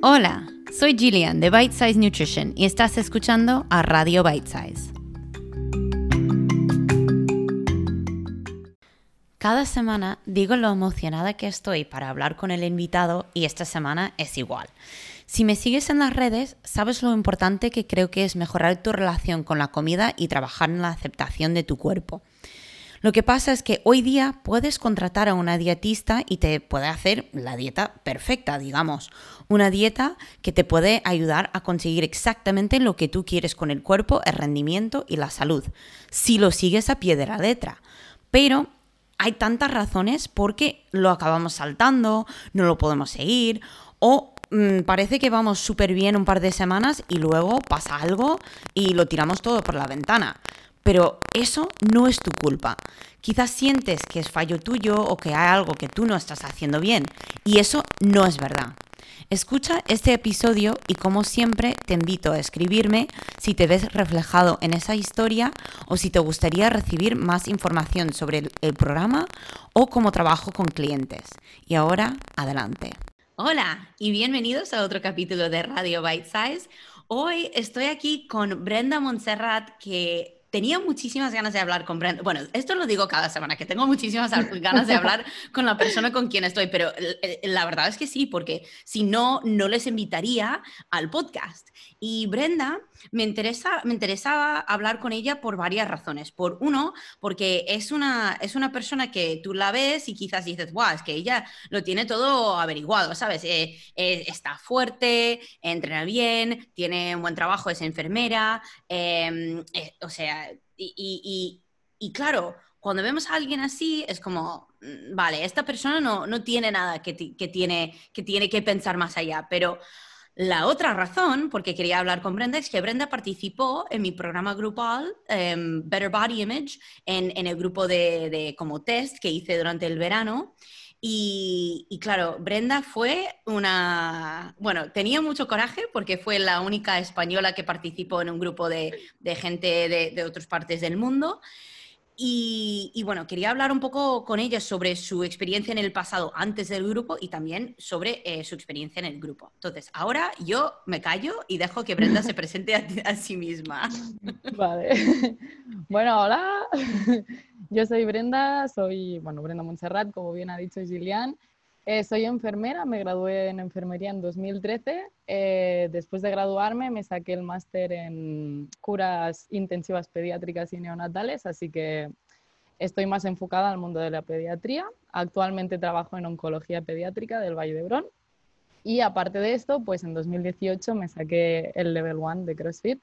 Hola, soy Gillian de Bite Size Nutrition y estás escuchando a Radio Bite Size. Cada semana digo lo emocionada que estoy para hablar con el invitado y esta semana es igual. Si me sigues en las redes, sabes lo importante que creo que es mejorar tu relación con la comida y trabajar en la aceptación de tu cuerpo. Lo que pasa es que hoy día puedes contratar a una dietista y te puede hacer la dieta perfecta, digamos. Una dieta que te puede ayudar a conseguir exactamente lo que tú quieres con el cuerpo, el rendimiento y la salud, si lo sigues a pie de la letra. Pero hay tantas razones porque lo acabamos saltando, no lo podemos seguir o mm, parece que vamos súper bien un par de semanas y luego pasa algo y lo tiramos todo por la ventana. Pero eso no es tu culpa. Quizás sientes que es fallo tuyo o que hay algo que tú no estás haciendo bien. Y eso no es verdad. Escucha este episodio y como siempre te invito a escribirme si te ves reflejado en esa historia o si te gustaría recibir más información sobre el, programa o cómo trabajo con clientes. Y ahora, adelante. Hola y bienvenidos a otro capítulo de Radio Bite Size. Hoy estoy aquí con Brenda Montserrat que tenía muchísimas ganas de hablar con Brenda. Bueno, esto lo digo cada semana, que tengo muchísimas ganas de hablar con la persona con quien estoy, pero la verdad es que sí, porque si no, no les invitaría al podcast. Y Brenda, me, interesa, me interesaba hablar con ella por varias razones. Por uno, porque es una, es una persona que tú la ves y quizás dices, guau, es que ella lo tiene todo averiguado, ¿sabes? Eh, eh, está fuerte, entrena bien, tiene un buen trabajo, es enfermera, em, eh, o sea, y, claro, cuando vemos a alguien así, es como, mm, vale, esta persona no, tiene nada que, tiene, que tiene que pensar más allá, pero... La otra razón, porque quería hablar con Brenda, es que Brenda participó en mi programa grupal em, Better Body Image, en, el grupo de, de, como test que hice durante el verano. Y, claro, Brenda fue una, bueno, tenía mucho coraje porque fue la única española que participó en un grupo de, gente de, otras partes del mundo. Y, bueno, quería hablar un poco con ella sobre su experiencia en el pasado antes del grupo y también sobre eh, su experiencia en el grupo. Entonces, ahora yo me callo y dejo que Brenda se presente a sí misma. Vale. Bueno, hola. Yo soy Brenda, soy, bueno, Brenda Montserrat, como bien ha dicho Gillian. Eh, soy enfermera, me gradué en enfermería en 2013. Eh, después de graduarme me saqué el máster en curas intensivas pediátricas y neonatales, así que estoy más enfocada al mundo de la pediatría. Actualmente trabajo en oncología pediátrica del Valle de Brón. Y aparte de esto, pues en 2018 me saqué el Level 1 de CrossFit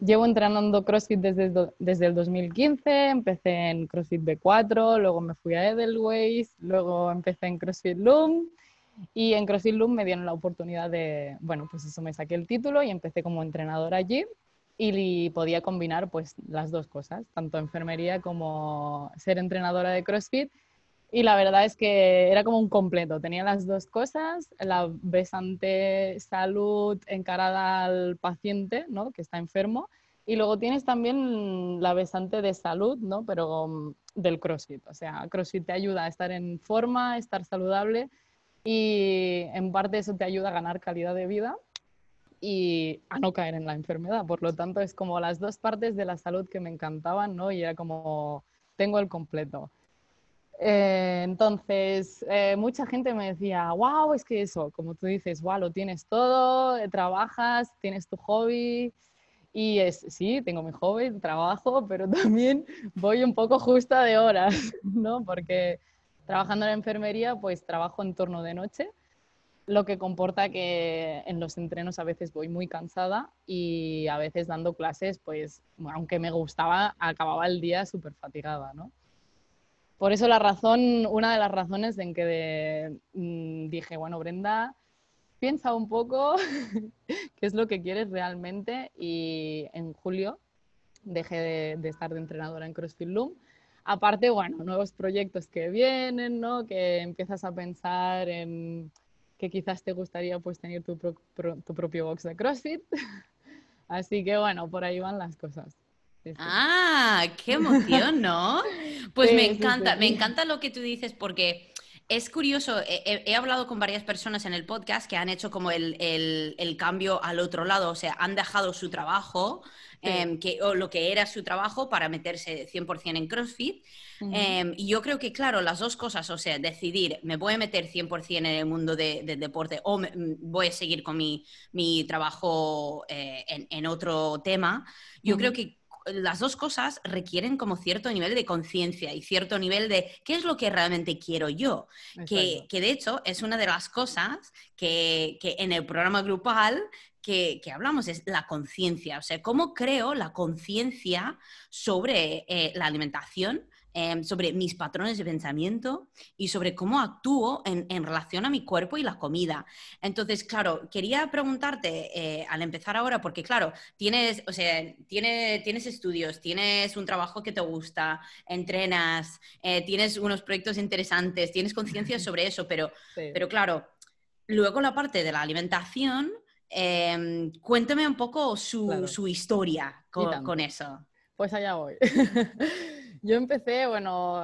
Llevo entrenando CrossFit desde, desde el 2015, empecé en CrossFit B4, luego me fui a Edelweiss, luego empecé en CrossFit Loom y en CrossFit Loom me dieron la oportunidad de, bueno, pues eso me saqué el título y empecé como entrenador allí y podía combinar pues las dos cosas, tanto enfermería como ser entrenadora de CrossFit y la verdad es que era como un completo, tenía las dos cosas, la besante salud encarada al paciente, ¿no? Que está enfermo, y luego tienes también la besante de salud, ¿no? Pero mm, del CrossFit, o sea, CrossFit te ayuda a estar en forma, a estar saludable y en parte eso te ayuda a ganar calidad de vida y a no caer en la enfermedad. Por lo tanto, es como las dos partes de la salud que me encantaban, ¿no? Y era como, tengo el completo. Eh, entonces, eh, mucha gente me decía, wow, es que eso, como tú dices, wow, lo tienes todo, eh, trabajas, tienes tu hobby. Y es, sí, tengo mi hobby, trabajo, pero también voy un poco justa de horas, ¿no? Porque trabajando en la enfermería, pues trabajo en torno de noche, lo que comporta que en los entrenos a veces voy muy cansada y a veces dando clases, pues, aunque me gustaba, acababa el día súper fatigada, ¿no? Por eso la razón, una de las razones en que mm, dije, bueno, Brenda, piensa un poco qué es lo que quieres realmente y en julio dejé de, estar de entrenadora en CrossFit Loom. Aparte, bueno, nuevos proyectos que vienen, ¿no? Que empiezas a pensar en que quizás te gustaría pues tener tu, tu propio box de CrossFit. Así que bueno, por ahí van las cosas. Ah, qué emoción, ¿no? Pues me encanta, me encanta lo que tú dices porque Es curioso, he, hablado con varias personas en el podcast que han hecho como el, cambio al otro lado, o sea, han dejado su trabajo, em, que, o lo que era su trabajo, para meterse 100% en CrossFit. Em, y yo creo que, claro, las dos cosas, o sea, decidir, me voy a meter 100% en el mundo del deporte o voy a seguir con mi, trabajo eh, en, otro tema, yo creo que las dos cosas requieren como cierto nivel de conciencia y cierto nivel de qué es lo que realmente quiero yo. Que, de hecho es una de las cosas que, en el programa grupal que, hablamos, es la conciencia. O sea, cómo creo la conciencia sobre eh, la alimentación Em, sobre mis patrones de pensamiento y sobre cómo actúo en, relación a mi cuerpo y la comida. Entonces, claro, quería preguntarte eh, al empezar ahora, porque claro, tienes, o sea, tienes, tienes estudios, tienes un trabajo que te gusta, entrenas, eh, tienes unos proyectos interesantes, tienes conciencia sobre eso, pero, pero claro, luego la parte de la alimentación, em, cuéntame un poco su, historia con, con eso. Pues allá voy. Yo empecé, bueno,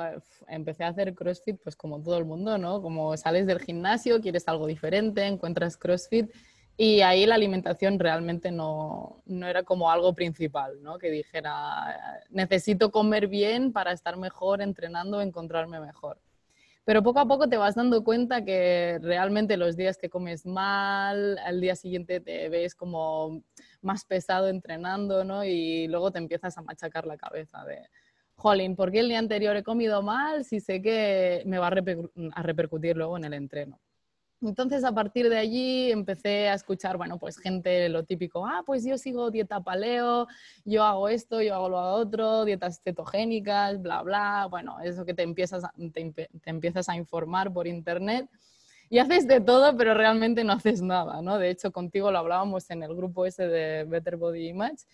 empecé a hacer CrossFit pues como todo el mundo, ¿no? Como sales del gimnasio, quieres algo diferente, encuentras CrossFit y ahí la alimentación realmente no, no era como algo principal, ¿no? Que dijera, necesito comer bien para estar mejor entrenando, encontrarme mejor. Pero poco a poco te vas dando cuenta que realmente los días que comes mal, al día siguiente te ves como más pesado entrenando, ¿no? Y luego te empiezas a machacar la cabeza de, jolín, ¿por qué el día anterior he comido mal si sé que me va a, repercutir luego en el entreno? Entonces, a partir de allí empecé a escuchar, bueno, pues gente lo típico, ah, pues yo sigo dieta paleo, yo hago esto, yo hago lo otro, dietas cetogénicas, bla, bla, bueno, eso que te empiezas, te, te empiezas a informar por internet y haces de todo, pero realmente no haces nada, ¿no? De hecho, contigo lo hablábamos en el grupo ese de Better Body Image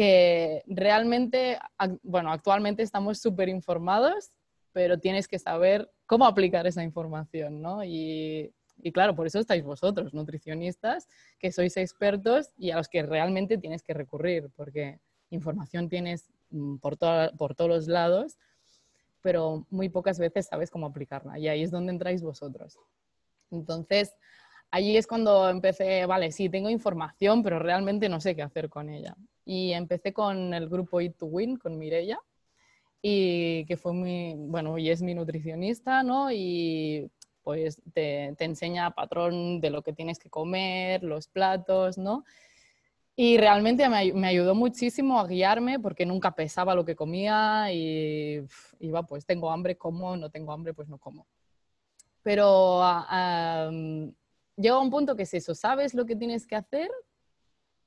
que realmente, bueno, actualmente estamos súper informados, pero tienes que saber cómo aplicar esa información, ¿no? Y, claro, por eso estáis vosotros, nutricionistas, que sois expertos y a los que realmente tienes que recurrir, porque información tienes mm, por, por todos los lados, pero muy pocas veces sabes cómo aplicarla. Y ahí es donde entráis vosotros. Entonces, allí es cuando empecé, vale, sí, tengo información, pero realmente no sé qué hacer con ella. Y empecé con el grupo Eat to Win, con Mirella, y que fue muy, bueno, y es mi nutricionista, ¿no? Y pues te, te enseña patrón de lo que tienes que comer, los platos, ¿no? Y realmente me, ayudó muchísimo a guiarme porque nunca pesaba lo que comía y iba, pues tengo hambre, como, no tengo hambre, pues no como. Pero llega un punto que es eso, sabes lo que tienes que hacer,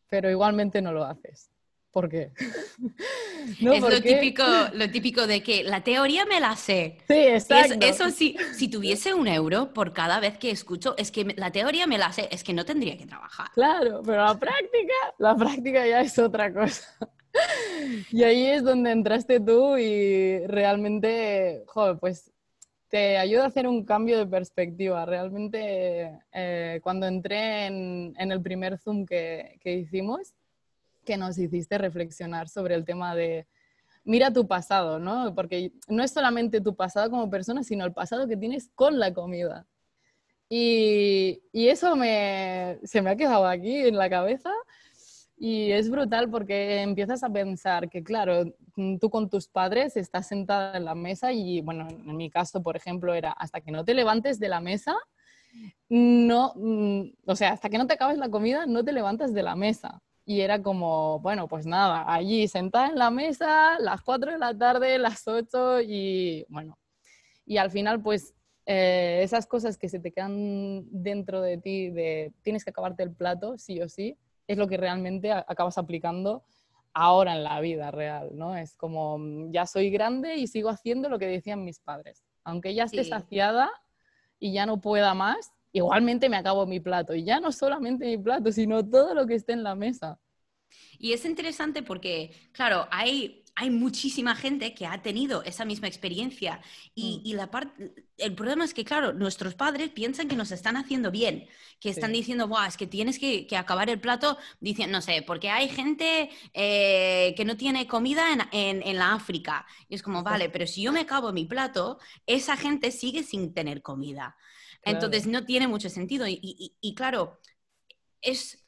pero igualmente no lo haces. ¿Por qué? es lo, típico, lo típico de que la teoría me la sé. Sí, exacto. eso sí, si tuviese un euro por cada vez que escucho, es que la teoría me la sé, es que no tendría que trabajar. Claro, pero la práctica, la práctica ya es otra cosa. Y ahí es donde entraste tú y realmente, joder, pues te ayuda a hacer un cambio de perspectiva. Realmente, eh, cuando entré en, el primer Zoom que, hicimos, que nos hiciste reflexionar sobre el tema de mira tu pasado, ¿no? Porque no es solamente tu pasado como persona, sino el pasado que tienes con la comida. Y, eso se me ha quedado aquí en la cabeza y es brutal porque empiezas a pensar que, claro, tú con tus padres estás sentada en la mesa y, bueno, en mi caso, por ejemplo, era hasta que no te levantes de la mesa, no, mm, o sea, hasta que no te acabes la comida, no te levantas de la mesa. Y era como, bueno, pues nada, allí sentada en la mesa, las 4 de la tarde, las 8 y bueno, y al final pues eh, esas cosas que se te quedan dentro de ti, de tienes que acabarte el plato, sí o sí, es lo que realmente acabas aplicando ahora en la vida real, ¿no? Es como, mm, ya soy grande y sigo haciendo lo que decían mis padres. Aunque ya esté saciada y ya no pueda más, igualmente me acabo mi plato. Y ya no solamente mi plato, sino todo lo que esté en la mesa. Y es interesante porque, claro, hay hay muchísima gente que ha tenido esa misma experiencia y, Mm. y la parte, el problema es que, claro, nuestros padres piensan que nos están haciendo bien, que están Sí. diciendo, Buah, es que tienes que, que acabar el plato, dicen, no sé, porque hay gente eh, que no tiene comida en, en- en la África. Y es como, vale, pero si yo me acabo mi plato, esa gente sigue sin tener comida. Entonces no tiene mucho sentido. Y, y- y claro, es,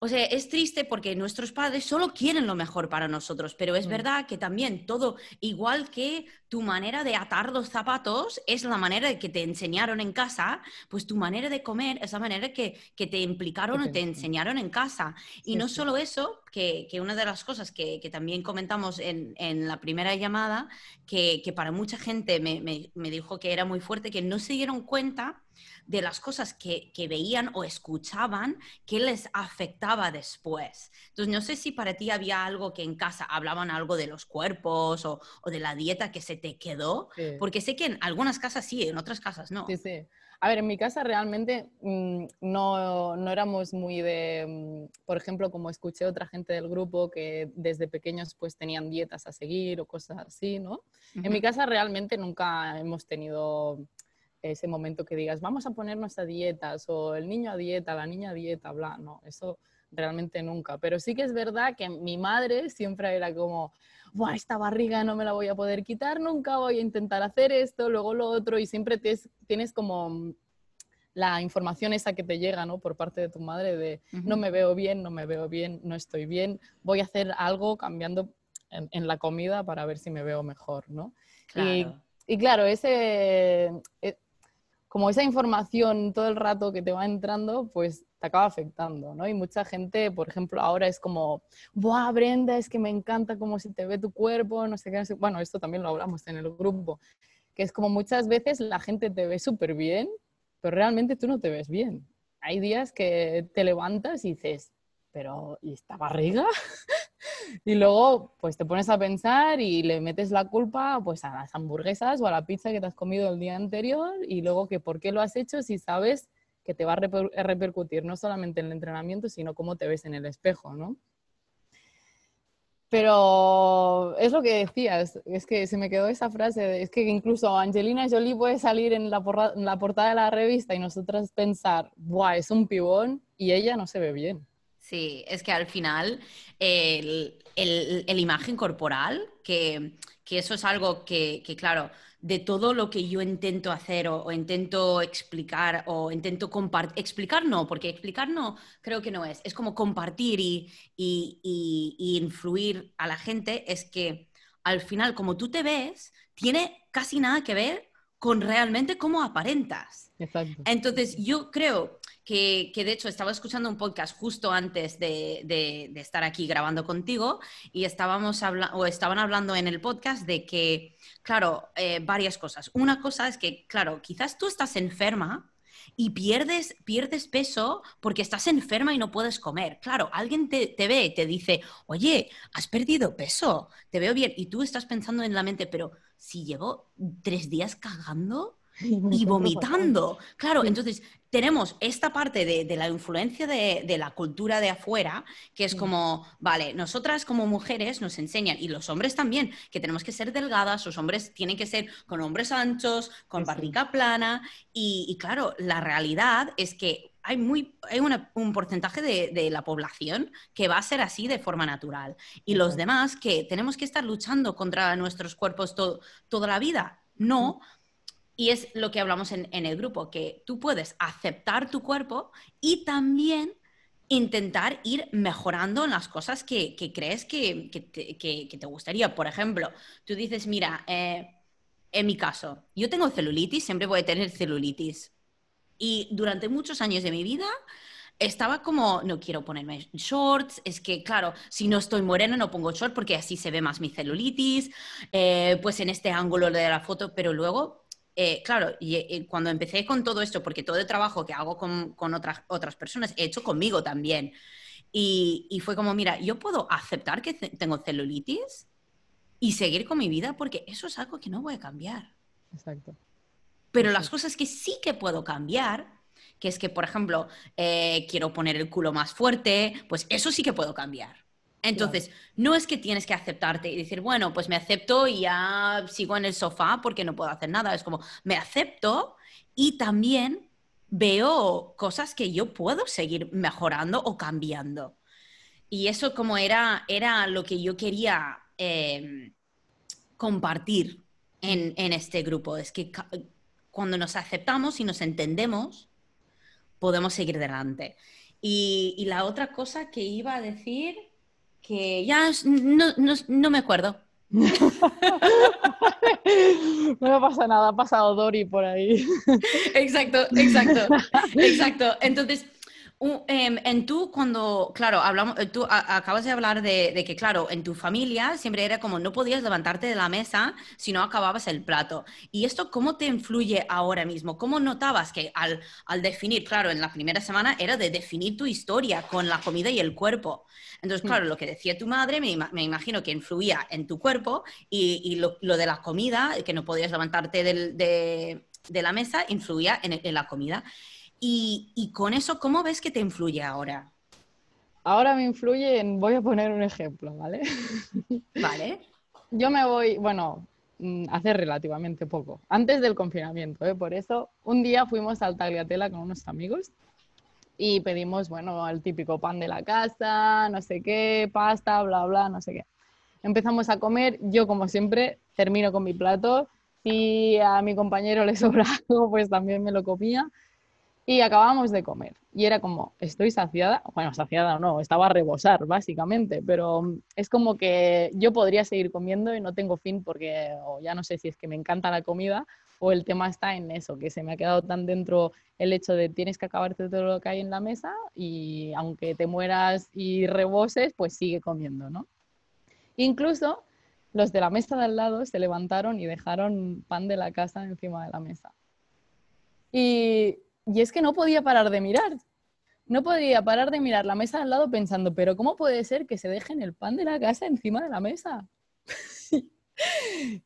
o sea, es triste porque nuestros padres solo quieren lo mejor para nosotros, pero es Mm. verdad que también todo, igual que tu manera de atar los zapatos es la manera que te enseñaron en casa, pues tu manera de comer es la manera que, que te implicaron Que o te enseñaron en casa. Y Sí, no sí. solo eso, que, que una de las cosas que, que también comentamos en, en la primera llamada, que, que para mucha gente me, me- me dijo que era muy fuerte, que no se dieron cuenta de las cosas que, que veían o escuchaban que les afectaba después. Entonces, no sé si para ti había algo que en casa hablaban algo de los cuerpos o, o de la dieta que se te quedó, Sí. porque sé que en algunas casas sí, en otras casas no. Sí, sí. A ver, en mi casa realmente mm, no, no éramos muy de, mm, por ejemplo, como escuché otra gente del grupo que desde pequeños pues tenían dietas a seguir o cosas así, ¿no? En mi casa realmente nunca hemos tenido ese momento que digas, vamos a ponernos a dietas o el niño a dieta, la niña a dieta, bla, no, eso realmente nunca. Pero sí que es verdad que mi madre siempre era como, Buah, esta barriga no me la voy a poder quitar nunca, voy a intentar hacer esto, luego lo otro, y siempre tienes, tienes como la información esa que te llega, ¿no? Por parte de tu madre de no me veo bien, no me veo bien, no estoy bien, voy a hacer algo cambiando en, en la comida para ver si me veo mejor, ¿no? Y- Claro. Y claro, ese, eh, como esa información todo el rato que te va entrando, pues te acaba afectando, ¿no? Y mucha gente, por ejemplo, ahora es como, ¡buah, Brenda, es que me encanta cómo se te ve tu cuerpo! No sé qué, no sé-". Bueno, esto también lo hablamos en el grupo, que es como muchas veces la gente te ve súper bien, pero realmente tú no te ves bien. Hay días que te levantas y dices, pero ¿y esta barriga? Y luego, pues te pones a pensar y le metes la culpa pues a las hamburguesas o a la pizza que te has comido el día anterior y luego que por qué lo has hecho si sabes que te va a reper- a repercutir no solamente en el entrenamiento, sino cómo te ves en el espejo, ¿no? Pero es lo que decías, es que se me quedó esa frase, es que incluso Angelina Jolie puede salir en la, porra- en la portada de la revista y nosotras pensar, ¡buah, es un pibón! y ella no se ve bien. Sí, es que al final el, el- el imagen corporal, que, que eso es algo que, que, claro, de todo lo que yo intento hacer o, o intento explicar o intento compartir, explicar no, porque explicar no creo que no es, es como compartir y, y- y- y influir a la gente, es que al final como tú te ves, tiene casi nada que ver con realmente cómo aparentas. Exacto. Entonces, yo creo que, que, de hecho estaba escuchando un podcast justo antes de, de- de estar aquí grabando contigo y estábamos habla- o estaban hablando en el podcast de que, claro, eh, varias cosas. Una cosa es que, claro, quizás tú estás enferma y pierdes, pierdes peso porque estás enferma y no puedes comer. Claro, alguien te, te ve y te dice, oye, has perdido peso, te veo bien. Y tú estás pensando en la mente, pero si llevo tres días cagando y vomitando. Claro, entonces tenemos esta parte de, de la influencia de, de la cultura de afuera, que es Sí. como, vale, nosotras como mujeres nos enseñan, y los hombres también, que tenemos que ser delgadas, los hombres tienen que ser con hombres anchos, con barriga plana, y, y claro, la realidad es que hay, muy, hay una- un porcentaje de, de la población que va a ser así de forma natural, y los demás que tenemos que estar luchando contra nuestros cuerpos to- toda la vida. No, y es lo que hablamos en, el grupo, que tú puedes aceptar tu cuerpo y también intentar ir mejorando en las cosas que, crees que, te, gustaría. Por ejemplo, tú dices, mira, eh, en mi caso, yo tengo celulitis, siempre voy a tener celulitis. Y durante muchos años de mi vida estaba como, no quiero ponerme shorts, es que claro, si no estoy morena no pongo short porque así se ve más mi celulitis, eh, pues en este ángulo de la foto, pero luego, eh, claro, y, y cuando empecé con todo esto, porque todo el trabajo que hago con, con otras, otras personas he hecho conmigo también, y, y fue como, mira, yo puedo aceptar que tengo celulitis y seguir con mi vida porque eso es algo que no voy a cambiar. Exacto. Pero las cosas que sí que puedo cambiar, que es que, por ejemplo, eh, quiero poner el culo más fuerte, pues eso sí que puedo cambiar. Entonces, no es que tienes que aceptarte y decir, bueno, pues me acepto y ya sigo en el sofá porque no puedo hacer nada. Es como, me acepto y también veo cosas que yo puedo seguir mejorando o cambiando. Y eso como era, era lo que yo quería em, compartir en, este grupo. Es que cuando nos aceptamos y nos entendemos, podemos seguir adelante. y la otra cosa que iba a decir que ya no, me acuerdo. no me pasa nada, ha pasado Dori por ahí. Exacto, exacto, exacto. Entonces, Em, en tú, cuando, claro, hablamos, eh, tú acabas de hablar de, que, claro, en tu familia siempre era como no podías levantarte de la mesa si no acababas el plato. ¿Y esto cómo te influye ahora mismo? ¿Cómo notabas que al, definir, claro, en la primera semana era de definir tu historia con la comida y el cuerpo? Entonces, claro, mm. lo que decía tu madre me, imagino que influía en tu cuerpo y, lo, de la comida, que no podías levantarte de, la mesa, influía en la comida. Y, con eso, ¿cómo ves que te influye ahora? Ahora me influye en, voy a poner un ejemplo, ¿vale? Vale. Yo me voy, bueno, mm, hace relativamente poco, antes del confinamiento, ¿eh? por eso un día fuimos al Tagliatela con unos amigos y pedimos, bueno, el típico pan de la casa, no sé qué, pasta, bla, bla, no sé qué. Empezamos a comer, yo como siempre termino con mi plato, si a mi compañero le sobra algo, pues también me lo comía y acabamos de comer. Y era como, estoy saciada, bueno, saciada o no, estaba a rebosar, básicamente, pero mm, es como que yo podría seguir comiendo y no tengo fin porque, ya no sé si es que me encanta la comida o el tema está en eso, que se me ha quedado tan dentro el hecho de tienes que acabarte todo lo que hay en la mesa y aunque te mueras y reboses, pues sigue comiendo, ¿no? Incluso los de la mesa de al lado se levantaron y dejaron pan de la casa encima de la mesa. Y y es que no podía parar de mirar. No podía parar de mirar la mesa al lado pensando, pero ¿cómo puede ser que se dejen el pan de la casa encima de la mesa?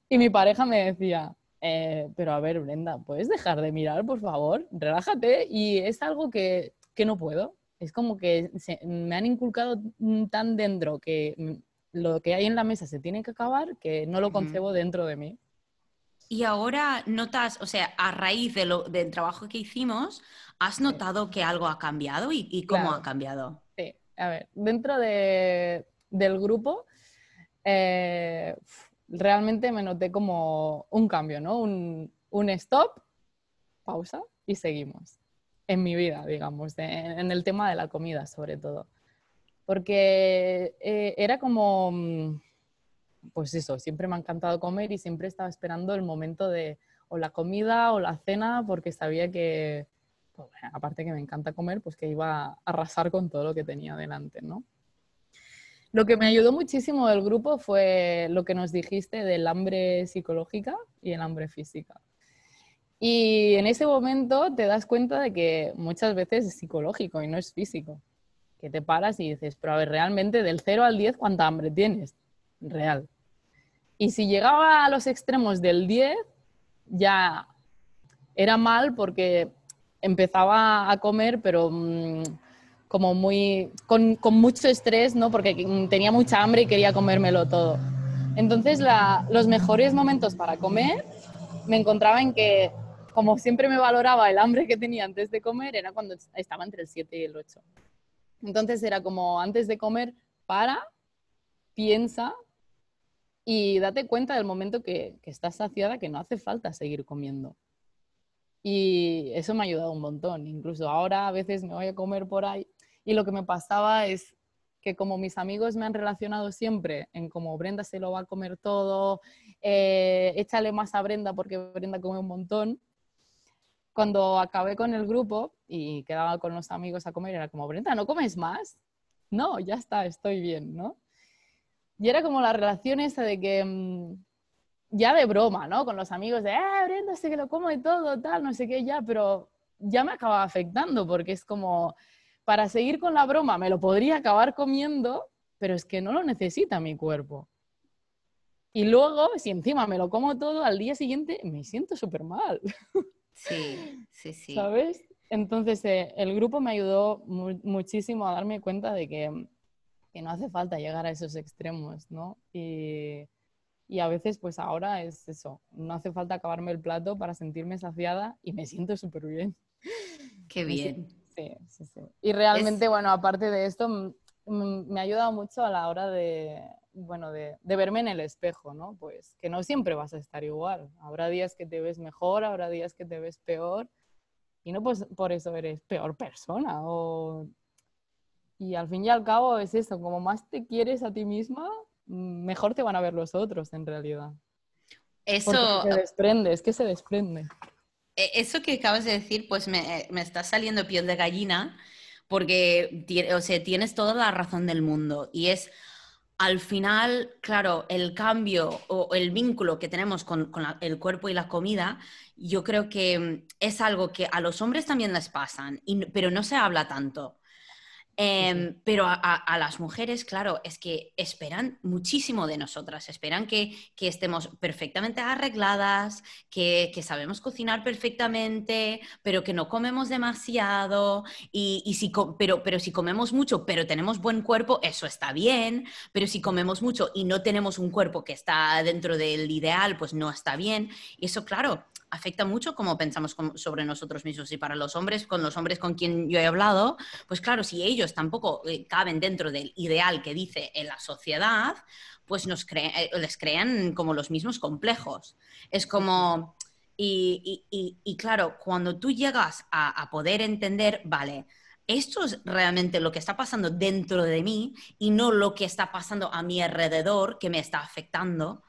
y mi pareja me decía, eh, pero a ver, Brenda, ¿puedes dejar de mirar, por favor? Relájate. Y es algo que, no puedo. Es como que me han inculcado tan dentro que lo que hay en la mesa se tiene que acabar que no lo concebo dentro de mí. Y ahora notas, o sea, a raíz de lo, del trabajo que hicimos, ¿has notado que algo ha cambiado y, cómo ha cambiado? Sí, a ver, dentro de, del grupo, eh, realmente me noté como un cambio, ¿no? Un, un, stop, pausa y seguimos. En mi vida, digamos, en el tema de la comida sobre todo. Porque eh, era como mm, pues eso, siempre me ha encantado comer y siempre estaba esperando el momento de o la comida o la cena porque sabía que, pues, aparte que me encanta comer, pues que iba a arrasar con todo lo que tenía delante, ¿no? Lo que me ayudó muchísimo del grupo fue lo que nos dijiste del hambre psicológica y el hambre física. Y en ese momento te das cuenta de que muchas veces es psicológico y no es físico. Que te paras y dices, pero a ver, realmente del 0 al 10, ¿cuánta hambre tienes? Real. Y si llegaba a los extremos del 10, ya era mal porque empezaba a comer, pero mm, como muy, con, mucho estrés, ¿no? Porque tenía mucha hambre y quería comérmelo todo. Entonces, los mejores momentos para comer me encontraba en que, como siempre me valoraba el hambre que tenía antes de comer, era cuando estaba entre el 7 y el 8. Entonces, era como antes de comer, para, piensa, y date cuenta del momento que, estás saciada que no hace falta seguir comiendo. Y eso me ha ayudado un montón. Incluso ahora a veces me voy a comer por ahí y lo que me pasaba es que como mis amigos me han relacionado siempre en como Brenda se lo va a comer todo, eh, échale más a Brenda porque Brenda come un montón. Cuando acabé con el grupo y quedaba con los amigos a comer, era como, Brenda, ¿no comes más? No, ya está, estoy bien, ¿no? Y era como la relación esa de que, mm, ya de broma, ¿no? Con los amigos de, eh, Brenda, sé que lo como de todo, tal, no sé qué, ya, pero ya me acaba afectando porque es como, para seguir con la broma, me lo podría acabar comiendo, pero es que no lo necesita mi cuerpo. Y luego, si encima me lo como todo, al día siguiente me siento súper mal. Sí, sí, sí. ¿Sabes? Entonces, eh, el grupo me ayudó muchísimo a darme cuenta de que que no hace falta llegar a esos extremos, ¿no? Y, y a veces, pues ahora es eso, no hace falta acabarme el plato para sentirme saciada y me siento súper bien. Qué bien. Sí, sí, sí. Y realmente, bueno, aparte de esto, me ha ayudado mucho a la hora de, bueno, de, de, verme en el espejo, ¿no? Pues que no siempre vas a estar igual. Habrá días que te ves mejor, habrá días que te ves peor. Y no pues por eso eres peor persona. O... Y al fin y al cabo es eso, como más te quieres a ti misma, mejor te van a ver los otros en realidad. Eso... se desprende, es que se desprende. E, eso que acabas de decir, pues me, me está saliendo piel de gallina, porque o sea, tienes toda la razón del mundo. Y es, al final, claro, el cambio o el vínculo que tenemos con, con la, el cuerpo y la comida, yo creo que mm, es algo que a los hombres también les pasan, y, pero no se habla tanto. Eh, pero a, las mujeres, claro, es que esperan muchísimo de nosotras, esperan que, que estemos perfectamente arregladas, que, que, sabemos cocinar perfectamente, pero que no comemos demasiado, y, y si, pero, pero si comemos mucho, pero tenemos buen cuerpo, eso está bien, pero si comemos mucho y no tenemos un cuerpo que está dentro del ideal, pues no está bien. Y eso, claro, afecta mucho cómo pensamos sobre nosotros mismos. Y para los hombres, con los hombres con quien yo he hablado, pues claro, si ellos tampoco eh, caben dentro del ideal que dice en la sociedad, pues nos eh, les crean como los mismos complejos. Es como... Y, y, claro, cuando tú llegas a, a poder entender, vale, esto es realmente lo que está pasando dentro de mí y no lo que está pasando a mi alrededor que me está afectando,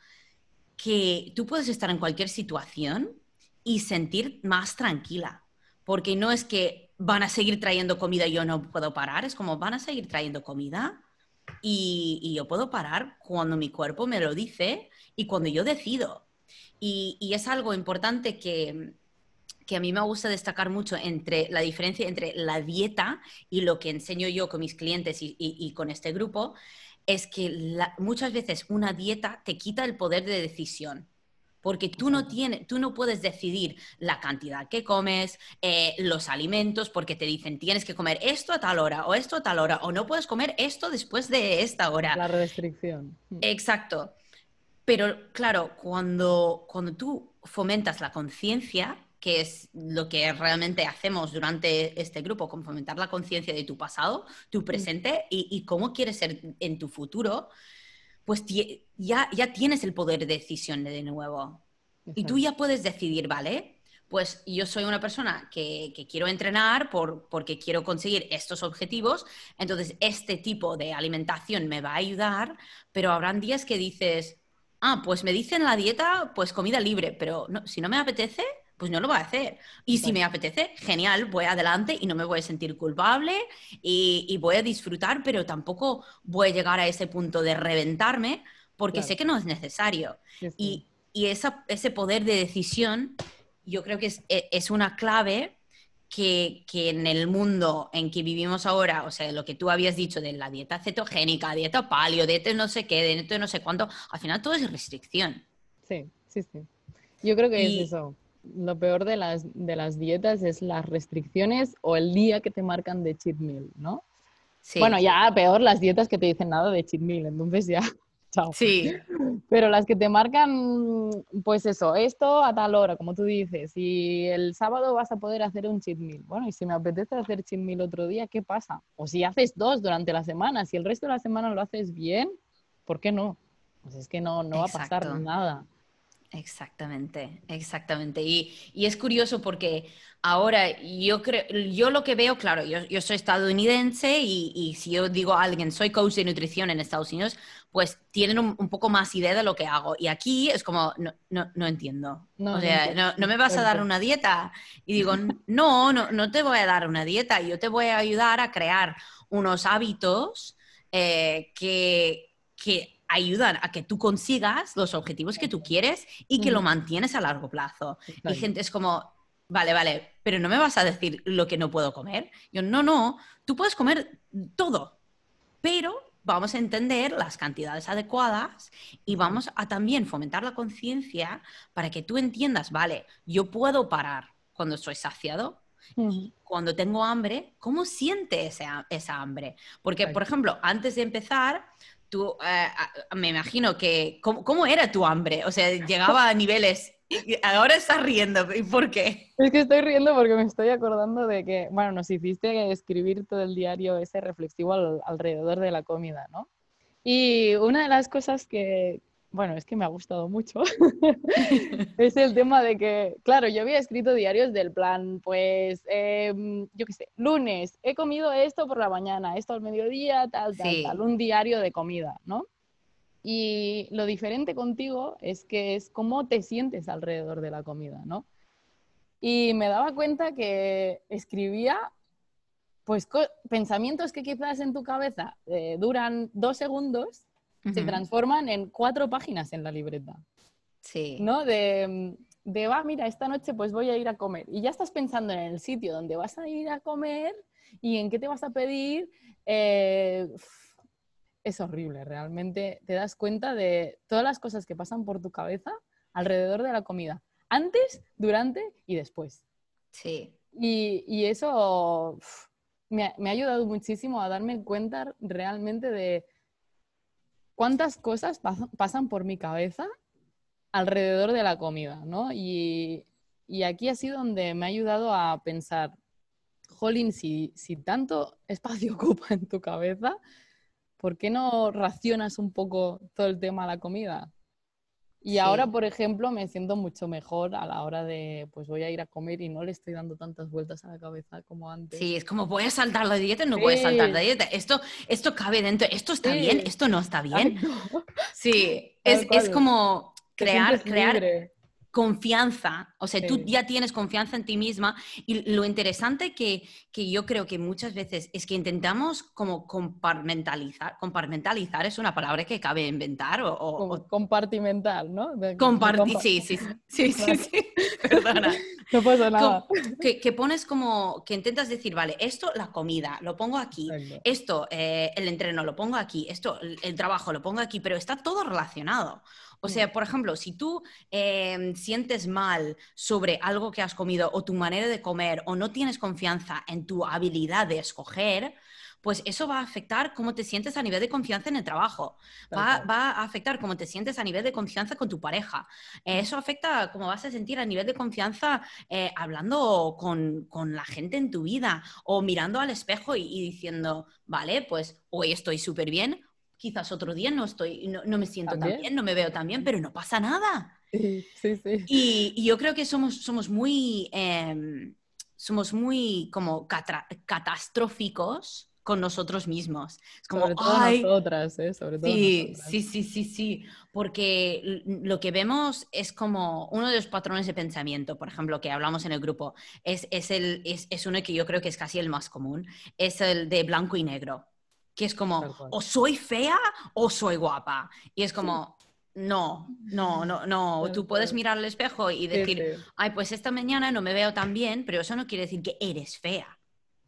que tú puedes estar en cualquier situación y sentir más tranquila. Porque no es que van a seguir trayendo comida y yo no puedo parar, es como van a seguir trayendo comida y, yo puedo parar cuando mi cuerpo me lo dice y cuando yo decido. Y, es algo importante que, que a mí me gusta destacar mucho entre la diferencia entre la dieta y lo que enseño yo con mis clientes y, con este grupo, es que muchas veces una dieta te quita el poder de decisión porque tú no, tienes, tú no puedes decidir la cantidad que comes, eh, los alimentos, porque te dicen tienes que comer esto a tal hora o esto a tal hora, o no puedes comer esto después de esta hora. La restricción. Mm. Exacto. Pero claro, cuando, cuando tú fomentas la conciencia, que es lo que realmente hacemos durante este grupo, con fomentar la conciencia de tu pasado, tu mm. presente y, y, cómo quieres ser en tu futuro, pues ya, ya tienes el poder de decisión de nuevo. Y tú ya puedes decidir, ¿vale? Pues yo soy una persona que, que quiero entrenar por, porque quiero conseguir estos objetivos, entonces este tipo de alimentación me va a ayudar, pero habrán días que dices, ah, pues me dicen la dieta, pues comida libre, pero no, si no me apetece, pues no lo voy a hacer. Y si me apetece, genial, voy adelante y no me voy a sentir culpable y, y voy a disfrutar, pero tampoco voy a llegar a ese punto de reventarme porque claro. sé que no es necesario. Sí, sí. Y, y esa, ese poder de decisión yo creo que es, e, es una clave que, que, en el mundo en que vivimos ahora, o sea, lo que tú habías dicho de la dieta cetogénica, dieta palio, dieta no sé qué, dieta no sé cuánto, al final todo es restricción. Sí, sí, sí. Yo creo que y, es eso lo peor de las, de las dietas es las restricciones o el día que te marcan de cheat meal, ¿no? Sí. Bueno, ya peor las dietas que te dicen nada de cheat meal, entonces ya, chao. Sí. Pero las que te marcan, pues eso, esto a tal hora, como tú dices, y el sábado vas a poder hacer un cheat meal. Bueno, y si me apetece hacer cheat meal otro día, ¿qué pasa? O si haces dos durante la semana, si el resto de la semana lo haces bien, ¿por qué no? Pues es que no, no va a pasar nada. Exactamente, exactamente. Y, y, es curioso porque ahora yo creo, yo lo que veo, claro, yo, yo soy estadounidense y, y, si yo digo a alguien, soy coach de nutrición en Estados Unidos, pues tienen un, un poco más idea de lo que hago. Y aquí es como, no, no, no entiendo. No, o sea, no, no, me vas a dar una dieta. Y digo, no, no, no te voy a dar una dieta, yo te voy a ayudar a crear unos hábitos eh, que, que ayudan a que tú consigas los objetivos que tú quieres y que lo mantienes a largo plazo. Y gente es como, vale, vale, pero no me vas a decir lo que no puedo comer. Yo, no, no, tú puedes comer todo, pero vamos a entender las cantidades adecuadas y vamos a también fomentar la conciencia para que tú entiendas, vale, yo puedo parar cuando estoy saciado, cuando tengo hambre, ¿cómo siente esa, esa hambre? Porque, por ejemplo, antes de empezar, tú, eh, me imagino que, ¿cómo, era tu hambre? O sea, llegaba a niveles... Ahora estás riendo, ¿y por qué? Es que estoy riendo porque me estoy acordando de que, bueno, nos hiciste escribir todo el diario ese reflexivo alrededor de la comida, ¿no? Y una de las cosas que, bueno, es que me ha gustado mucho, es el tema de que, claro, yo había escrito diarios del plan, pues, em, yo qué sé, lunes, he comido esto por la mañana, esto al mediodía, tal, tal, tal, un diario de comida, ¿no? Y lo diferente contigo es que es cómo te sientes alrededor de la comida, ¿no? Y me daba cuenta que escribía, pues, pensamientos que quizás en tu cabeza eh, duran dos segundos se transforman en cuatro páginas en la libreta. Sí. ¿No? De, de, va, mira, esta noche pues voy a ir a comer. Y ya estás pensando en el sitio donde vas a ir a comer y en qué te vas a pedir. Eh, es horrible, realmente te das cuenta de todas las cosas que pasan por tu cabeza alrededor de la comida, antes, durante y después. Sí. Y, y eso me, me, ha ayudado muchísimo a darme cuenta realmente de cuántas cosas pasan por mi cabeza alrededor de la comida, ¿no? Y, aquí ha sido donde me ha ayudado a pensar, Jolín, si, si tanto espacio ocupa en tu cabeza, ¿por qué no racionas un poco todo el tema de la comida? Y ahora, por ejemplo, me siento mucho mejor a la hora de, pues voy a ir a comer y no le estoy dando tantas vueltas a la cabeza como antes. Sí, es como, voy a saltar la dieta, no voy a saltar la dieta. Esto, esto cabe dentro, esto está bien, esto no está bien. Sí, es, es, como crear, crear, confianza, o sea, tú ya tienes confianza en ti misma y lo interesante que, que, yo creo que muchas veces es que intentamos como compartimentalizar, compartimentalizar es una palabra que cabe inventar o... o compartimental, ¿no? Compartir, sí, sí, sí, sí, sí, perdona. no pasa nada. Que, que, pones como, que intentas decir, vale, esto la comida, lo pongo aquí, esto eh, el entreno, lo pongo aquí, esto el trabajo, lo pongo aquí, pero está todo relacionado. O sea, por ejemplo, si tú em, sientes mal sobre algo que has comido o tu manera de comer o no tienes confianza en tu habilidad de escoger, pues eso va a afectar cómo te sientes a nivel de confianza en el trabajo, va, a afectar cómo te sientes a nivel de confianza con tu pareja, eso afecta cómo vas a sentir a nivel de confianza eh, hablando con, la gente en tu vida o mirando al espejo y, y diciendo, vale, pues hoy estoy súper bien, quizás otro día no estoy, no, me siento tan bien, no me veo tan bien, pero no pasa nada. Sí, sí, sí. Y, yo creo que somos, somos muy, em, somos muy como catastróficos con nosotros mismos. Es como, sobre todo nosotras, ¿eh? Sobre todo sí, sí, sí, sí, sí, porque lo que vemos es como uno de los patrones de pensamiento, por ejemplo, que hablamos en el grupo, es, es, el, es, es uno que yo creo que es casi el más común, es el de blanco y negro que es como, o soy fea o soy guapa. Y es como, no, no, no, no. Tú puedes mirar al espejo y decir, ay, pues esta mañana no me veo tan bien, pero eso no quiere decir que eres fea.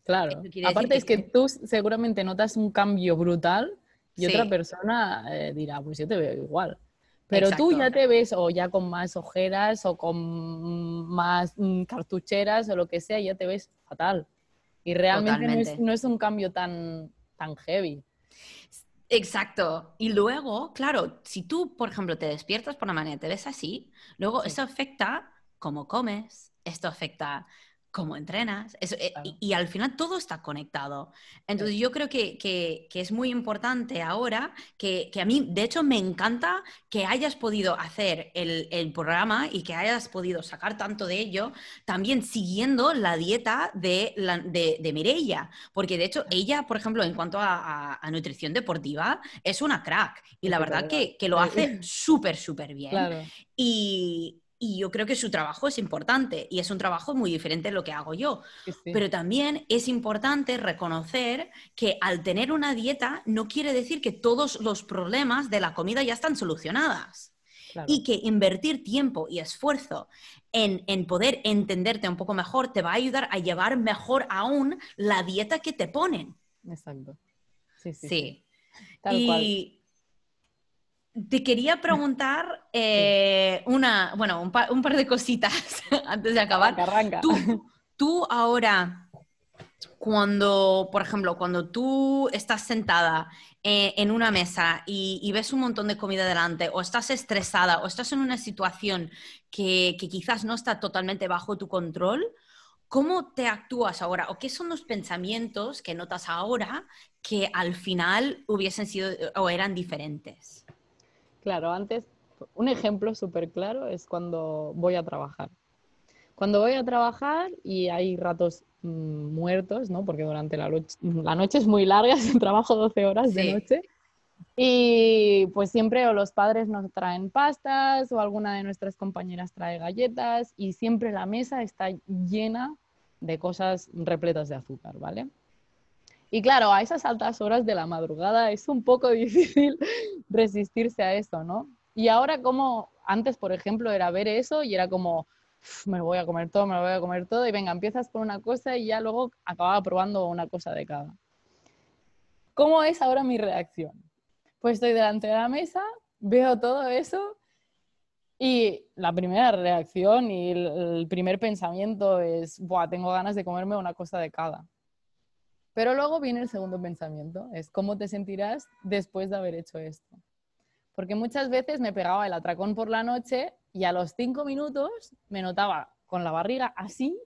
Claro. Aparte es que, tú seguramente notas un cambio brutal y otra persona eh, dirá, pues yo te veo igual. Pero tú ya te ves o ya con más ojeras o con más mm, cartucheras o lo que sea, ya te ves fatal. Y realmente no es, un cambio tan, tan heavy. Exacto. Y luego, claro, si tú, por ejemplo, te despiertas por la mañana y te ves así, luego eso afecta cómo comes, esto afecta cómo entrenas, eh, y, al final todo está conectado. Entonces yo creo que, es muy importante ahora, que, a mí, de hecho, me encanta que hayas podido hacer el, programa y que hayas podido sacar tanto de ello, también siguiendo la dieta de, la, de, de porque de hecho ella, por ejemplo, en cuanto a, nutrición deportiva, es una crack, y la verdad que, que lo hace súper, súper bien. Y, y yo creo que su trabajo es importante y es un trabajo muy diferente de lo que hago yo. Pero también es importante reconocer que al tener una dieta no quiere decir que todos los problemas de la comida ya están solucionados. Y que invertir tiempo y esfuerzo en, en, poder entenderte un poco mejor te va a ayudar a llevar mejor aún la dieta que te ponen. Exacto. Sí, sí. sí. y, te quería preguntar eh, una, bueno, un, par de cositas antes de acabar. Arranca, ¿Tú, tú ahora, cuando, por ejemplo, cuando tú estás sentada eh, en una mesa y, ves un montón de comida delante, o estás estresada, o estás en una situación que, que quizás no está totalmente bajo tu control, ¿cómo te actúas ahora? ¿O qué son los pensamientos que notas ahora que al final hubiesen sido o eran diferentes? Claro, antes, un ejemplo súper claro es cuando voy a trabajar. Cuando voy a trabajar y hay ratos mm, muertos, ¿no? Porque durante la, la, noche es muy larga, trabajo 12 horas de noche. Y pues siempre o los padres nos traen pastas o alguna de nuestras compañeras trae galletas y siempre la mesa está llena de cosas repletas de azúcar, ¿vale? Y claro, a esas altas horas de la madrugada es un poco difícil resistirse a eso, ¿no? Y ahora como antes, por ejemplo, era ver eso y era como, me lo voy a comer todo, me lo voy a comer todo y venga, empiezas por una cosa y ya luego acababa probando una cosa de cada. ¿Cómo es ahora mi reacción? Pues estoy delante de la mesa, veo todo eso y la primera reacción y el, primer pensamiento es, Buah, tengo ganas de comerme una cosa de cada. Pero luego viene el segundo pensamiento, es cómo te sentirás después de haber hecho esto. Porque muchas veces me pegaba el atracón por la noche y a los cinco minutos me notaba con la barriga así,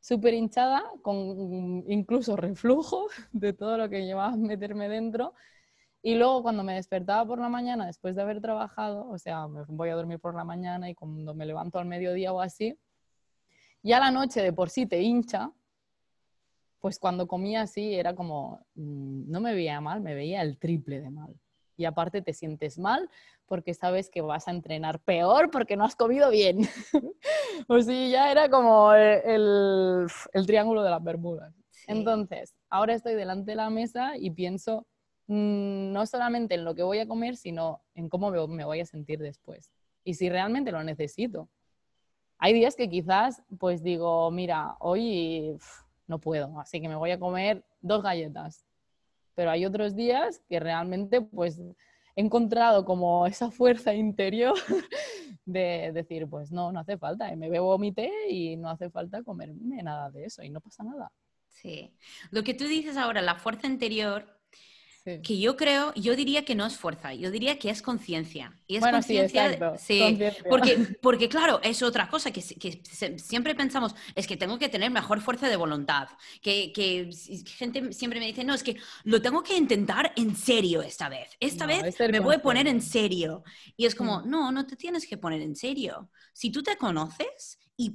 súper hinchada, con incluso reflujo de todo lo que llevaba a meterme dentro y luego cuando me despertaba por la mañana, después de haber trabajado, o sea, me voy a dormir por la mañana y cuando me levanto al mediodía o así, ya la noche de por sí te hincha, pues cuando comía así era como, mm, no me veía mal, me veía el triple de mal. Y aparte te sientes mal porque sabes que vas a entrenar peor porque no has comido bien. o sí, ya era como el, el, triángulo de las Bermudas. Entonces, ahora estoy delante de la mesa y pienso, Mm, no solamente en lo que voy a comer, sino en cómo me voy a sentir después. Y si realmente lo necesito. Hay días que quizás pues digo, mira, hoy no puedo, así que me voy a comer dos galletas. Pero hay otros días que realmente pues he encontrado como esa fuerza interior de decir, pues no, no hace falta, me bebo mi té y no hace falta comerme nada de eso y no pasa nada. Sí. Lo que tú dices ahora, la fuerza interior, que yo creo, yo diría que no es fuerza, yo diría que es conciencia. Y es bueno, conciencia, sí, sí porque, porque claro, es otra cosa que, que, siempre pensamos, es que tengo que tener mejor fuerza de voluntad, que, que, gente siempre me dice, no, es que lo tengo que intentar en serio esta vez, esta vez me voy a poner en serio. Y es como, mm. no, no te tienes que poner en serio. Si tú te conoces y,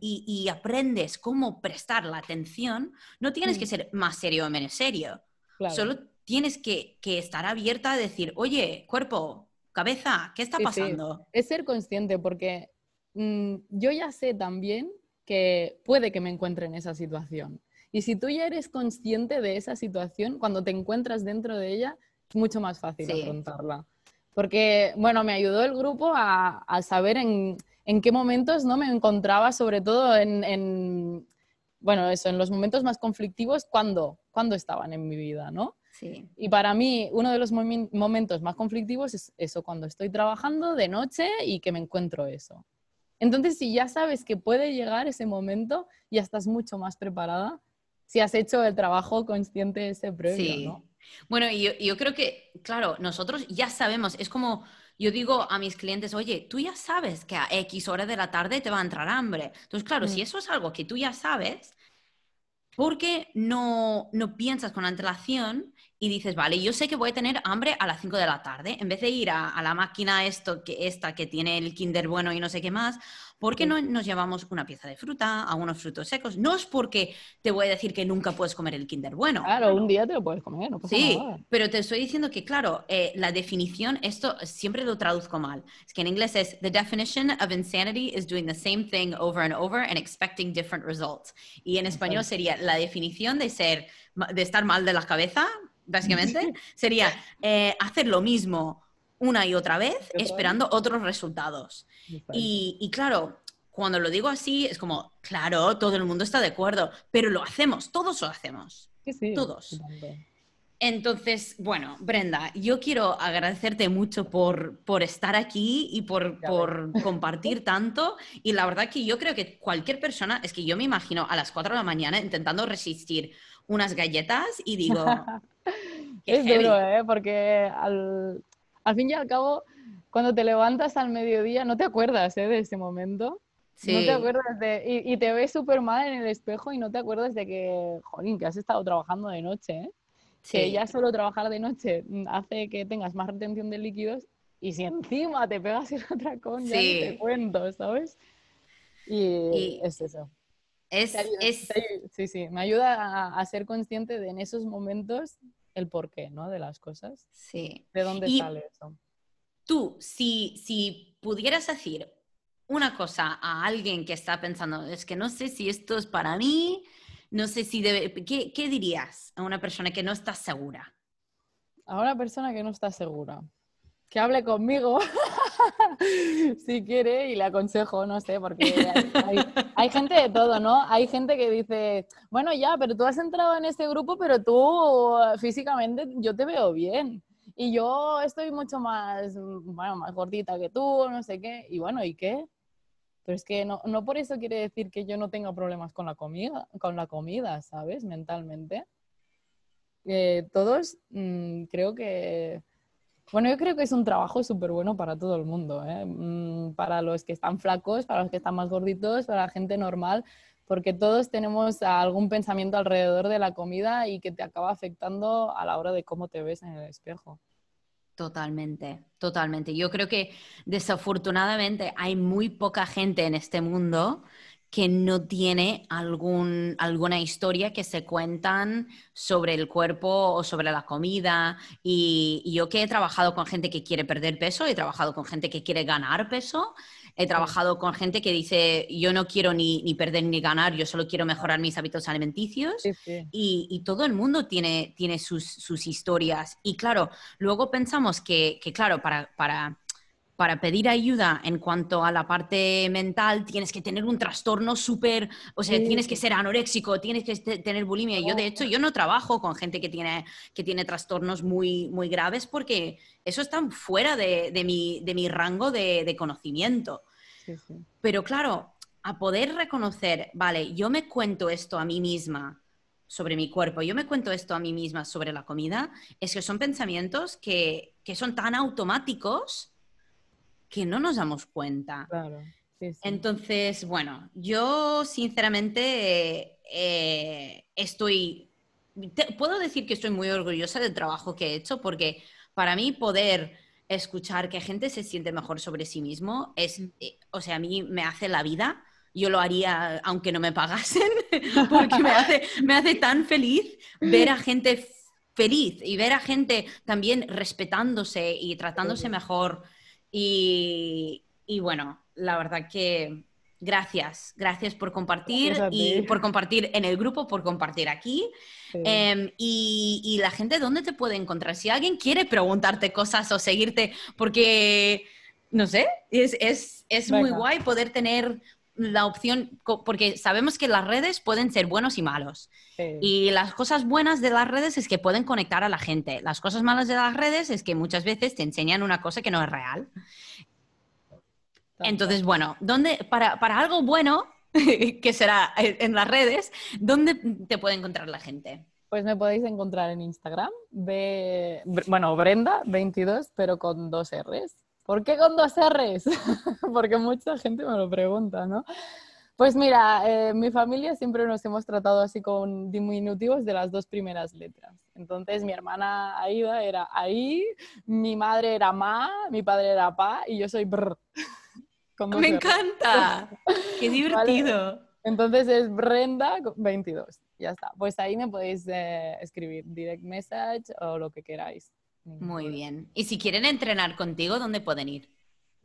y, y, aprendes cómo prestar la atención, no tienes que mm. ser más serio o menos serio. Claro. Solo tienes que, estar abierta a decir, oye, cuerpo, cabeza, ¿qué está pasando? Es ser consciente porque mm, yo ya sé también que puede que me encuentre en esa situación. Y si tú ya eres consciente de esa situación, cuando te encuentras dentro de ella, es mucho más fácil afrontarla. Porque, bueno, me ayudó el grupo a, saber en, qué momentos no me encontraba, sobre todo en, bueno, eso, en los momentos más conflictivos, cuando, cuando estaban en mi vida, ¿no? Y para mí, uno de los momentos más conflictivos es eso, cuando estoy trabajando de noche y que me encuentro eso. Entonces, si ya sabes que puede llegar ese momento, ya estás mucho más preparada si has hecho el trabajo consciente ese previo, Bueno, yo, yo creo que, claro, nosotros ya sabemos, es como yo digo a mis clientes, oye, tú ya sabes que a X hora de la tarde te va a entrar hambre. Entonces, claro, si mm. eso es algo que tú ya sabes, ¿por qué no, no piensas con antelación y dices, vale, yo sé que voy a tener hambre a las 5 de la tarde, en vez de ir a, la máquina esto, que, esta que tiene el Kinder bueno y no sé qué más, ¿por qué no nos llevamos una pieza de fruta, algunos frutos secos? No es porque te voy a decir que nunca puedes comer el Kinder bueno. Claro, un día te lo puedes comer, no pasa Sí, pero te estoy diciendo que, claro, eh, la definición, esto siempre lo traduzco mal. Es que en inglés es, the definition of insanity is doing the same thing over and over and expecting different results. Y en español sería la definición de ser, de estar mal de la cabeza, básicamente, sería eh, hacer lo mismo una y otra vez esperando otros resultados. Y, claro, cuando lo digo así, es como, claro, todo el mundo está de acuerdo, pero lo hacemos, todos lo hacemos. todos. Entonces, bueno, Brenda, yo quiero agradecerte mucho por, por estar aquí y por, por compartir tanto. Y la verdad que yo creo que cualquier persona, es que yo me imagino a las 4 de la mañana intentando resistir unas galletas y digo... es duro, ¿eh? Porque al, al fin y al cabo, cuando te levantas al mediodía, no te acuerdas ¿eh? de ese momento. Sí. No te acuerdas de... Y, y te ves súper mal en el espejo y no te acuerdas de que, jolín, que has estado trabajando de noche, ¿eh? que ya solo trabajar de noche hace que tengas más retención de líquidos y si encima te pegas el atracón, ya te cuento, ¿sabes? Y, es eso. Es, es... sí, sí, me ayuda a, ser consciente de en esos momentos el porqué, ¿no? De las cosas. Sí. ¿De dónde sale eso? Tú, si, si pudieras decir una cosa a alguien que está pensando, es que no sé si esto es para mí, no sé si debe... ¿Qué, ¿Qué, dirías a una persona que no está segura? A una persona que no está segura. Que hable conmigo si quiere y le aconsejo, no sé, porque hay, hay, gente de todo, ¿no? Hay gente que dice, bueno, ya, pero tú has entrado en este grupo, pero tú físicamente yo te veo bien. Y yo estoy mucho más, bueno, más gordita que tú, no sé qué. Y bueno, ¿y qué? Pero es que no, no por eso quiere decir que yo no tenga problemas con la comida, con la comida ¿sabes? Mentalmente. Eh, todos mm, creo que... Bueno, yo creo que es un trabajo súper bueno para todo el mundo, ¿eh? mm, para los que están flacos, para los que están más gorditos, para la gente normal, porque todos tenemos algún pensamiento alrededor de la comida y que te acaba afectando a la hora de cómo te ves en el espejo. Totalmente, totalmente. Yo creo que desafortunadamente hay muy poca gente en este mundo que no tiene algún, alguna historia que se cuentan sobre el cuerpo o sobre la comida. Y, y, yo que he trabajado con gente que quiere perder peso, he trabajado con gente que quiere ganar peso He trabajado con gente que dice, yo no quiero ni, ni perder ni ganar, yo solo quiero mejorar mis hábitos alimenticios. Y, y, todo el mundo tiene, tiene sus, sus, historias. Y claro, luego pensamos que, que claro, para, para para pedir ayuda en cuanto a la parte mental tienes que tener un trastorno súper, o sea, tienes que ser anoréxico, tienes que tener bulimia. Yo, de hecho, yo no trabajo con gente que tiene, que tiene trastornos muy, muy graves porque eso está fuera de, de, mi, de mi, rango de, de conocimiento. Pero claro, a poder reconocer, vale, yo me cuento esto a mí misma sobre mi cuerpo, yo me cuento esto a mí misma sobre la comida, es que son pensamientos que, que son tan automáticos que no nos damos cuenta. Entonces, bueno, yo sinceramente eh, estoy, puedo decir que estoy muy orgullosa del trabajo que he hecho porque para mí poder escuchar que gente se siente mejor sobre sí mismo es, eh, o sea, a mí me hace la vida. Yo lo haría aunque no me pagasen, porque me hace, me hace tan feliz ver a gente feliz y ver a gente también respetándose y tratándose mejor y, bueno, la verdad que gracias, gracias por compartir y por compartir en el grupo, por compartir aquí. Em, y, la gente, ¿dónde te puede encontrar? Si alguien quiere preguntarte cosas o seguirte, porque, no sé, es, es, es muy guay poder tener la opción, porque sabemos que las redes pueden ser buenos y malos. Y las cosas buenas de las redes es que pueden conectar a la gente. Las cosas malas de las redes es que muchas veces te enseñan una cosa que no es real. Entonces, bueno, ¿dónde, para, para algo bueno, que será en las redes, ¿dónde te puede encontrar la gente? Pues me podéis encontrar en Instagram, bueno, Brenda22, pero con dos R's. ¿Por qué con dos R's? Porque mucha gente me lo pregunta, ¿no? Pues mira, eh, mi familia siempre nos hemos tratado así con diminutivos de las dos primeras letras. Entonces mi hermana Aida era ahí, mi madre era Ma, mi padre era Pa y yo soy Brr. Me encanta, qué divertido. Entonces es Brenda 22, ya está. Pues ahí me podéis eh, escribir direct message o lo que queráis. Muy bien. Y si quieren entrenar contigo, ¿dónde pueden ir?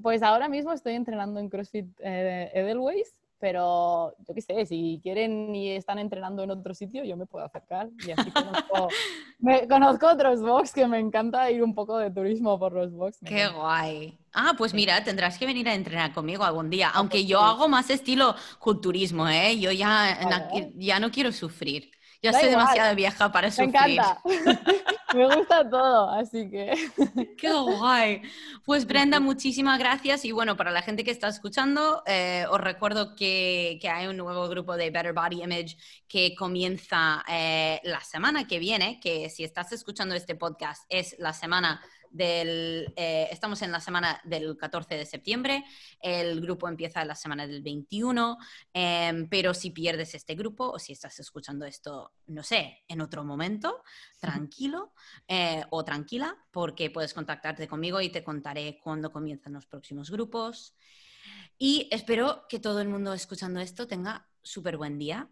Pues ahora mismo estoy entrenando en CrossFit eh, Edelweiss, pero yo qué sé, si quieren y están entrenando en otro sitio, yo me puedo acercar y así conozco, me, conozco otros box que me encanta ir un poco de turismo por los box. Qué guay. Ah, pues mira, tendrás que venir a entrenar conmigo algún día, ah, aunque pues yo hago más estilo culturismo, ¿eh? Yo ya, ya no quiero sufrir. Ya soy demasiado vieja para sufrir. Me encanta. Me gusta todo, así que. ¡Qué guay! Pues Brenda, muchísimas gracias. Y bueno, para la gente que está escuchando, eh, os recuerdo que, hay un nuevo grupo de Better Body Image que comienza eh, la semana que viene, que si estás escuchando este podcast es la semana del, eh, estamos en la semana del 14 de septiembre, el grupo empieza la semana del 21, em, pero si pierdes este grupo o si estás escuchando esto, no sé, en otro momento, tranquilo eh, o tranquila, porque puedes contactarte conmigo y te contaré cuándo comienzan los próximos grupos. Y espero que todo el mundo escuchando esto tenga súper buen día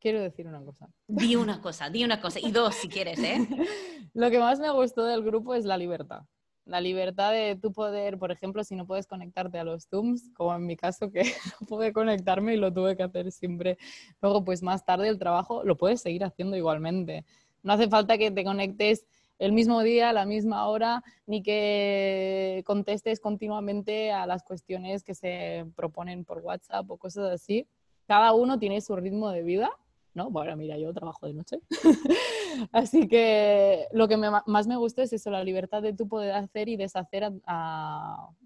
quiero decir una cosa. Di una cosa, di una cosa. Y dos, si quieres, ¿eh? Lo que más me gustó del grupo es la libertad. La libertad de tu poder, por ejemplo, si no puedes conectarte a los Zooms, como en mi caso, que no pude conectarme y lo tuve que hacer siempre. Luego, pues más tarde el trabajo lo puedes seguir haciendo igualmente. No hace falta que te conectes el mismo día, a la misma hora, ni que contestes continuamente a las cuestiones que se proponen por WhatsApp o cosas así. Cada uno tiene su ritmo de vida ¿no? Bueno, mira, yo trabajo de noche. Así que lo que más me gusta es eso, la libertad de tú poder hacer y deshacer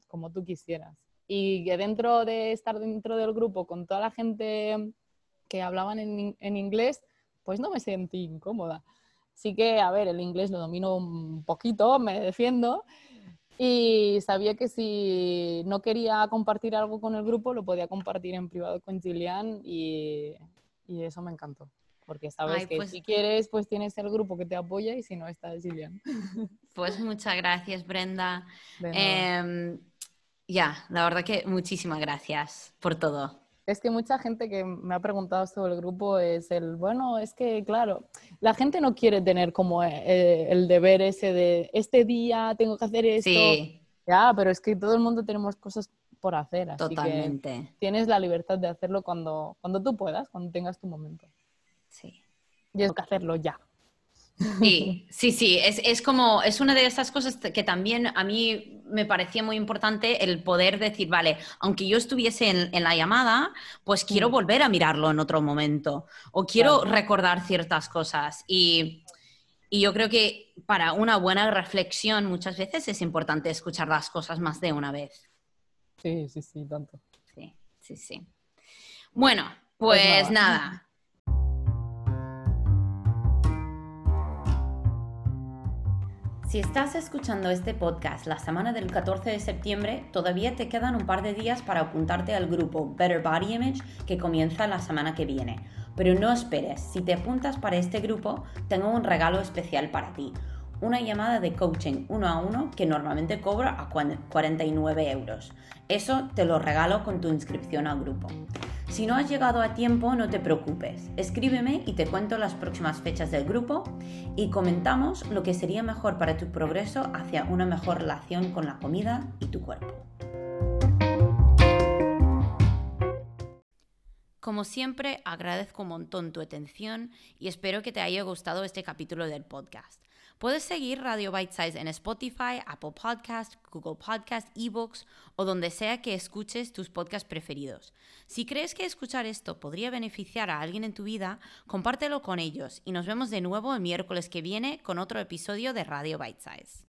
como tú quisieras. Y que dentro de estar dentro del grupo con toda la gente que hablaban en, en inglés, pues no me sentí incómoda. Sí que, a ver, el inglés lo domino un poquito, me defiendo, y sabía que si no quería compartir algo con el grupo, lo podía compartir en privado con Gillian y y eso me encantó. Porque sabes que pues si quieres, pues tienes el grupo que te apoya y si no, está Gillian. Pues muchas gracias, Brenda. Em, ya, la verdad que muchísimas gracias por todo. Es que mucha gente que me ha preguntado sobre el grupo es el, bueno, es que claro, la gente no quiere tener como eh, el deber ese de, este día tengo que hacer esto. Sí. Ya, pero es que todo el mundo tenemos cosas por hacer. Así Totalmente. tienes la libertad de hacerlo cuando, cuando tú puedas, cuando tengas tu momento. Sí. Y es que hacerlo ya. Sí, sí, sí, es, es, como, es una de esas cosas que también a mí me parecía muy importante el poder decir, vale, aunque yo estuviese en, la llamada, pues quiero mm. volver a mirarlo en otro momento o quiero recordar ciertas cosas y, y yo creo que para una buena reflexión muchas veces es importante escuchar las cosas más de una vez. Sí, sí, sí, tanto. Sí, sí, sí. Bueno, pues, pues nada. Si estás escuchando este podcast la semana del 14 de septiembre, todavía te quedan un par de días para apuntarte al grupo Better Body Image que comienza la semana que viene. Pero no esperes, si te apuntas para este grupo, tengo un regalo especial para ti una llamada de coaching uno a uno que normalmente cobra a 49 euros. Eso te lo regalo con tu inscripción al grupo. Si no has llegado a tiempo, no te preocupes. Escríbeme y te cuento las próximas fechas del grupo y comentamos lo que sería mejor para tu progreso hacia una mejor relación con la comida y tu cuerpo. Como siempre, agradezco un montón tu atención y espero que te haya gustado este capítulo del podcast. Puedes seguir Radio Bite Size en Spotify, Apple Podcast, Google Podcast, eBooks o donde sea que escuches tus podcasts preferidos. Si crees que escuchar esto podría beneficiar a alguien en tu vida, compártelo con ellos y nos vemos de nuevo el miércoles que viene con otro episodio de Radio Bite Size.